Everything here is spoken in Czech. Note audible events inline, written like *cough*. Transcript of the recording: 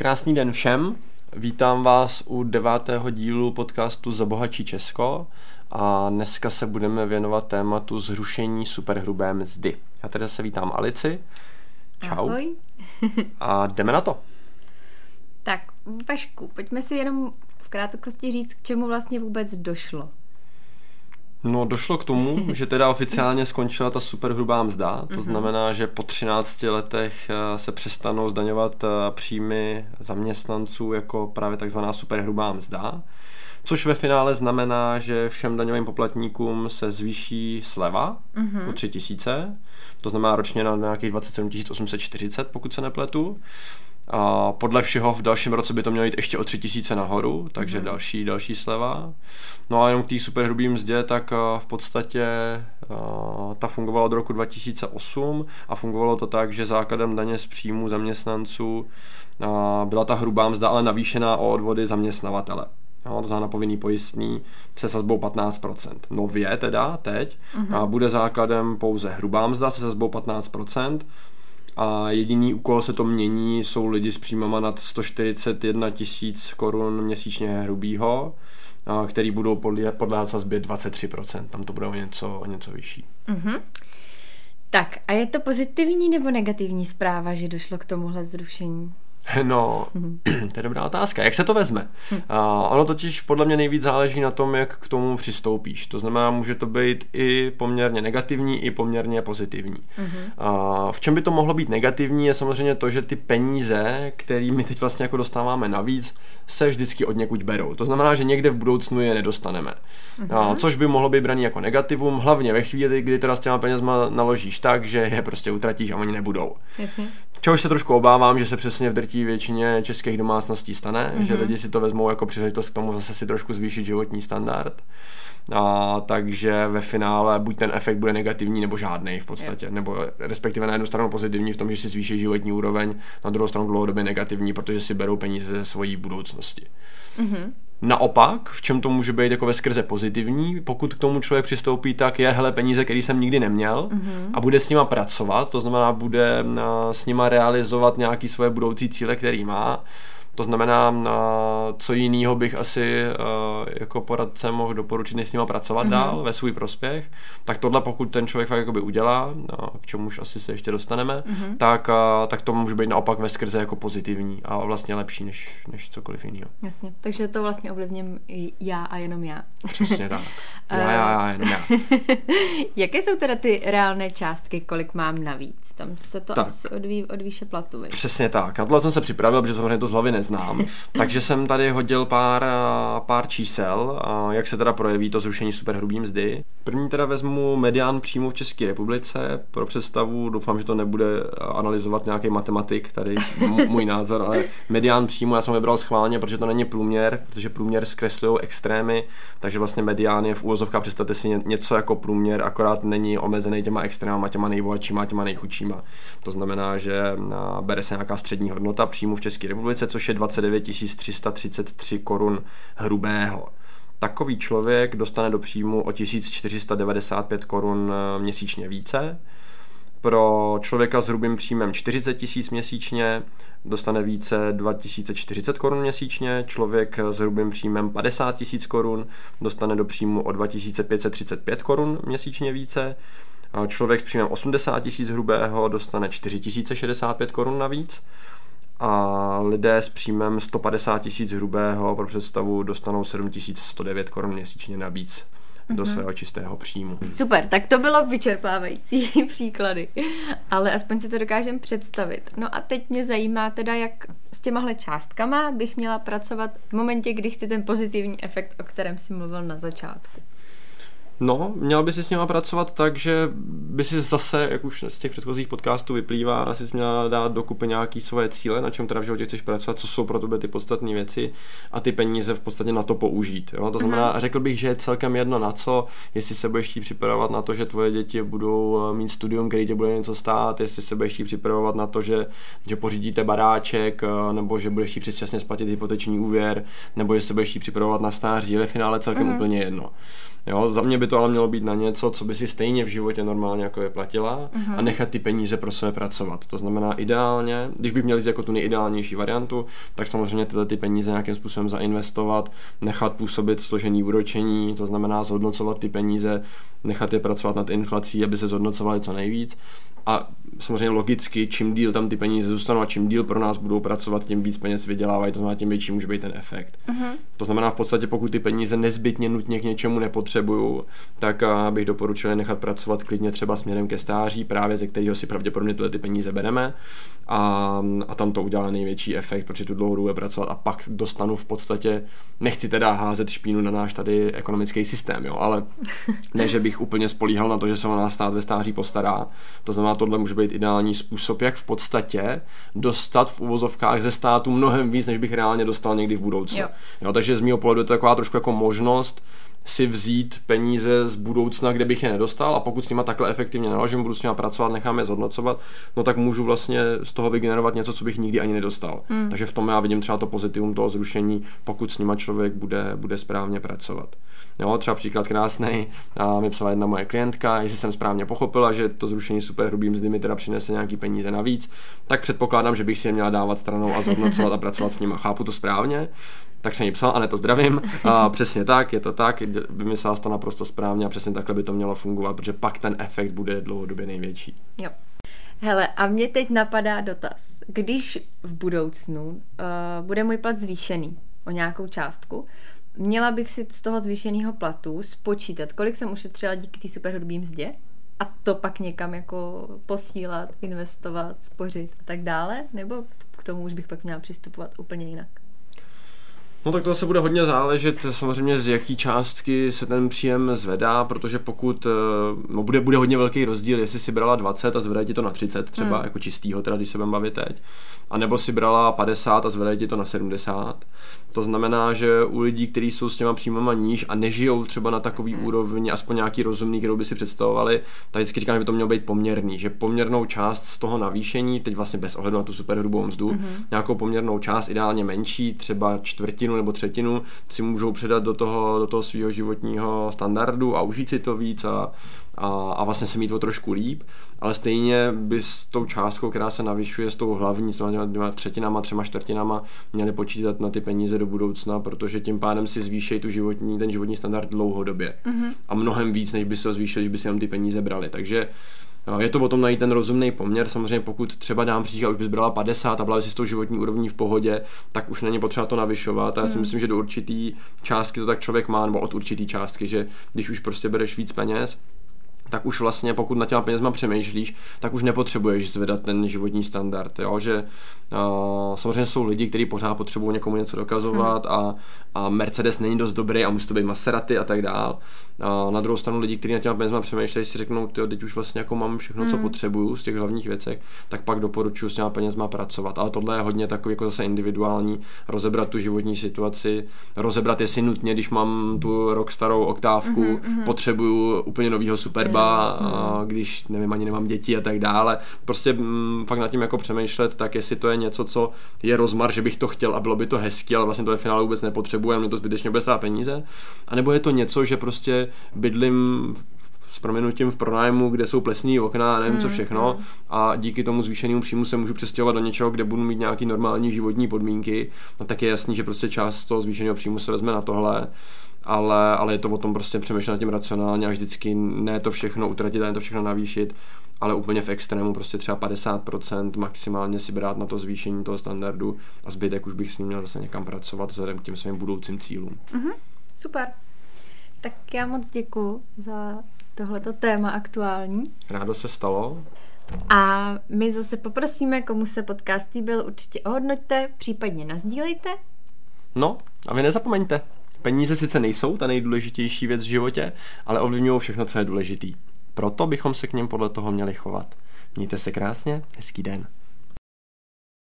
Krásný den všem. Vítám vás u devátého dílu podcastu Zabohačí Česko a dneska se budeme věnovat tématu zrušení superhrubé mzdy. Já tady se vítám Alici. Čau. Ahoj. A jdeme na to. Tak, Vašku, pojďme si jenom v krátkosti říct, k čemu vlastně vůbec došlo. No, došlo k tomu, *laughs* že teda oficiálně skončila ta superhrubá mzda, to znamená, že po 13 letech eh, se přestanou zdaňovat eh, příjmy zaměstnanců jako právě takzvaná superhrubá mzda, což ve finále znamená, že všem daňovým poplatníkům se zvýší sleva mm-hmm. po 3 tisíce, to znamená ročně na nějakých 27 840, pokud se nepletu. A podle všeho v dalším roce by to mělo jít ještě o 3000 nahoru, takže mm. další, další sleva. No a jenom k té superhrubý mzdě, tak v podstatě ta fungovala od roku 2008 a fungovalo to tak, že základem daně z příjmu zaměstnanců byla ta hrubá mzda, ale navýšená o odvody zaměstnavatele. No, to znamená povinný pojistný se sazbou 15%. Nově teda, teď, mm-hmm. a bude základem pouze hrubá mzda se sazbou 15%, a jediný, u koho se to mění, jsou lidi s příjmama nad 141 tisíc korun měsíčně hrubýho, který budou podléhat sazbě 23%, tam to bude o něco, o něco vyšší. Mm-hmm. Tak a je to pozitivní nebo negativní zpráva, že došlo k tomuhle zrušení? No, *clears throat* to je dobrá otázka. Jak se to vezme? Uh, ono totiž podle mě nejvíc záleží na tom, jak k tomu přistoupíš. To znamená, může to být i poměrně negativní, i poměrně pozitivní. Uh, v čem by to mohlo být negativní, je samozřejmě to, že ty peníze, které my teď vlastně jako dostáváme navíc, se vždycky od někud berou. To znamená, že někde v budoucnu je nedostaneme. Uh, což by mohlo být braný jako negativum, hlavně ve chvíli, kdy teda s těma penězma naložíš tak, že je prostě utratíš a oni nebudou. Jasně. Čehož se trošku obávám, že se přesně v drtí většině českých domácností stane, mm-hmm. že lidi si to vezmou jako příležitost k tomu zase si trošku zvýšit životní standard. A, takže ve finále buď ten efekt bude negativní nebo žádný v podstatě, yeah. nebo respektive na jednu stranu pozitivní v tom, že si zvýší životní úroveň, na druhou stranu dlouhodobě negativní, protože si berou peníze ze svojí budoucnosti. Mm-hmm. Naopak, v čem to může být jako ve skrze pozitivní, pokud k tomu člověk přistoupí, tak je hele peníze, který jsem nikdy neměl mm-hmm. a bude s nima pracovat, to znamená bude s nima realizovat nějaký svoje budoucí cíle, který má to znamená, co jiného bych asi jako poradce mohl doporučit, než s nima pracovat mm-hmm. dál ve svůj prospěch, tak tohle pokud ten člověk fakt jakoby udělá, k čemuž asi se ještě dostaneme, mm-hmm. tak, tak to může být naopak ve skrze jako pozitivní a vlastně lepší než, než cokoliv jiného. Jasně, takže to vlastně ovlivním já a jenom já. Přesně tak. *laughs* Já, já, já, jenom já. *laughs* Jaké jsou teda ty reálné částky, kolik mám navíc? Tam se to tak. asi odví od výše platu. Přesně tak. Na tohle jsem se připravil, protože samozřejmě to z hlavy neznám. *laughs* Takže jsem tady hodil pár, pár čísel, jak se teda projeví to zrušení superhrubý mzdy. První teda vezmu medián příjmu v České republice. Pro představu doufám, že to nebude analyzovat nějaký matematik, tady *laughs* můj názor, ale medián příjmu já jsem vybral schválně, protože to není průměr, protože průměr zkreslují extrémy, takže vlastně medián je v úvozovkách, představte si něco jako průměr, akorát není omezený těma extrémama, těma nejbohatšíma, těma nejchudšíma. To znamená, že bere se nějaká střední hodnota příjmu v České republice, což je 29 333 korun hrubého. Takový člověk dostane do příjmu o 1495 korun eh, měsíčně více. Pro člověka s hrubým příjmem 40 tisíc měsíčně dostane více 2040 korun měsíčně, člověk s hrubým příjmem 50 tisíc korun dostane do příjmu o 2535 korun měsíčně více, člověk s příjmem 80 tisíc hrubého dostane 4065 korun navíc a lidé s příjmem 150 tisíc hrubého pro představu dostanou 7109 korun měsíčně navíc do mhm. svého čistého příjmu. Super, tak to bylo vyčerpávající *laughs* příklady, ale aspoň si to dokážem představit. No a teď mě zajímá teda, jak s těmahle částkama bych měla pracovat v momentě, kdy chci ten pozitivní efekt, o kterém si mluvil na začátku. No, měl by si s nima pracovat tak, že by si zase, jak už z těch předchozích podcastů vyplývá, asi jsi měla dát dokupy nějaký svoje cíle, na čem teda v životě chceš pracovat, co jsou pro tebe ty podstatné věci a ty peníze v podstatě na to použít. Jo? To znamená, mm-hmm. řekl bych, že je celkem jedno na co, jestli se budeš chtít připravovat na to, že tvoje děti budou eh, mít studium, který tě bude něco stát, jestli se budeš chtít připravovat na to, že, že pořídíte baráček, eh, nebo že budeš chtít předčasně splatit hypoteční úvěr, nebo že se budeš chtít připravovat na stáří, je ve finále celkem mm-hmm. úplně jedno. Jo, za mě by to ale mělo být na něco, co by si stejně v životě normálně jako je platila uh-huh. a nechat ty peníze pro sebe pracovat. To znamená ideálně, když bych měl jít jako tu nejideálnější variantu, tak samozřejmě tyhle ty peníze nějakým způsobem zainvestovat, nechat působit složený úročení, to znamená zhodnocovat ty peníze, nechat je pracovat nad inflací, aby se zhodnocovaly co nejvíc a samozřejmě logicky, čím díl tam ty peníze zůstanou a čím díl pro nás budou pracovat, tím víc peněz vydělávají, to znamená, tím větší může být ten efekt. Uh-huh. To znamená v podstatě, pokud ty peníze nezbytně nutně k něčemu nepotřebuju, tak bych doporučil nechat pracovat klidně třeba směrem ke stáří, právě ze kterého si pravděpodobně tyhle ty peníze bereme a, a tam to udělá největší efekt, protože tu dlouhou dobu pracovat a pak dostanu v podstatě, nechci teda házet špínu na náš tady ekonomický systém, jo, ale ne, že bych úplně spolíhal na to, že se o nás stát ve stáří postará. To znamená, tohle může být ideální způsob, jak v podstatě dostat v uvozovkách ze státu mnohem víc, než bych reálně dostal někdy v budoucnu. Jo. Jo, takže z mého pohledu je to taková trošku jako možnost si vzít peníze z budoucna, kde bych je nedostal a pokud s nima takhle efektivně naložím, budu s nima pracovat, nechám je zhodnocovat, no tak můžu vlastně z toho vygenerovat něco, co bych nikdy ani nedostal. Hmm. Takže v tom já vidím třeba to pozitivum toho zrušení, pokud s nima člověk bude, bude správně pracovat. Jo, třeba příklad krásný, a mi psala jedna moje klientka, jestli jsem správně pochopila, že to zrušení super hrubý mzdy mi teda přinese nějaký peníze navíc, tak předpokládám, že bych si je měla dávat stranou a zhodnocovat a pracovat s nimi. Chápu to správně? Tak jsem jí psal, a ne to zdravím. A *laughs* přesně tak, je to tak, vymyslela to naprosto správně a přesně takhle by to mělo fungovat, protože pak ten efekt bude dlouhodobě největší. Jo. Hele, a mě teď napadá dotaz. Když v budoucnu uh, bude můj plat zvýšený o nějakou částku, měla bych si z toho zvýšeného platu spočítat, kolik jsem ušetřila díky té superhrubé mzdě a to pak někam jako posílat, investovat, spořit a tak dále, nebo k tomu už bych pak měla přistupovat úplně jinak? No tak to se bude hodně záležet samozřejmě z jaký částky se ten příjem zvedá, protože pokud eh, no bude, bude hodně velký rozdíl, jestli si brala 20 a zvedají ti to na 30 třeba, hmm. jako čistýho teda, když se budeme bavit teď, a nebo si brala 50 a zvedají ti to na 70. To znamená, že u lidí, kteří jsou s těma příjmama níž a nežijou třeba na takový úrovni, aspoň nějaký rozumný, kterou by si představovali, tak vždycky říkám, že by to mělo být poměrný, že poměrnou část z toho navýšení, teď vlastně bez ohledu na tu superhrubou mzdu, mm-hmm. nějakou poměrnou část, ideálně menší, třeba čtvrtinu nebo třetinu, si můžou předat do toho, do toho svého životního standardu a užít si to víc a, a, a vlastně se mít o trošku líp, ale stejně by s tou částkou, která se navyšuje, s tou hlavní, s těma dvěma třetinama, třema čtvrtinama, měli počítat na ty peníze do budoucna, protože tím pádem si zvýšejí tu životní, ten životní standard dlouhodobě. Mm-hmm. A mnohem víc, než by se ho zvýšil, když by si jenom ty peníze brali. Takže je to o tom najít ten rozumný poměr. Samozřejmě, pokud třeba dám příklad, už bys brala 50 a byla si s tou životní úrovní v pohodě, tak už není potřeba to navyšovat. A já si mm. myslím, že do určitý částky to tak člověk má, nebo od určitý částky, že když už prostě bereš víc peněz, tak už vlastně pokud na těma penězma přemýšlíš, tak už nepotřebuješ zvedat ten životní standard, jo? že uh, samozřejmě jsou lidi, kteří pořád potřebují někomu něco dokazovat hmm. a, a Mercedes není dost dobrý a musí to být Maserati a tak dál. A na druhou stranu lidi, kteří na těma penězma přemýšlejí, si řeknou, ty teď už vlastně jako mám všechno, co hmm. potřebuju z těch hlavních věcech, tak pak doporučuji s těma penězma pracovat. Ale tohle je hodně takový jako zase individuální, rozebrat tu životní situaci, rozebrat jestli nutně, když mám tu rok starou oktávku, hmm, potřebuju úplně novýho superba třeba, hmm. když nevím, ani nemám děti a tak dále. Prostě m, mm, fakt nad tím jako přemýšlet, tak jestli to je něco, co je rozmar, že bych to chtěl a bylo by to hezky, ale vlastně to ve finále vůbec nepotřebuje, mě to zbytečně bude stát peníze. A nebo je to něco, že prostě bydlím s proměnutím v pronájmu, kde jsou plesní okna a nevím mm, co všechno mm. a díky tomu zvýšenému příjmu se můžu přestěhovat do něčeho, kde budu mít nějaký normální životní podmínky, no tak je jasný, že prostě část toho zvýšeného příjmu se vezme na tohle ale, ale je to o tom prostě přemýšlet nad tím racionálně a vždycky ne to všechno utratit a ne to všechno navýšit, ale úplně v extrému prostě třeba 50% maximálně si brát na to zvýšení toho standardu a zbytek už bych s ním měl zase někam pracovat vzhledem k těm svým budoucím cílům. Mm-hmm, super. Tak já moc děkuji za tohleto téma aktuální. Rádo se stalo. A my zase poprosíme, komu se podcast líbil, určitě ohodnoťte, případně nazdílejte. No a vy nezapomeňte, Peníze sice nejsou ta nejdůležitější věc v životě, ale ovlivňují všechno, co je důležitý. Proto bychom se k něm podle toho měli chovat. Mějte se krásně, hezký den.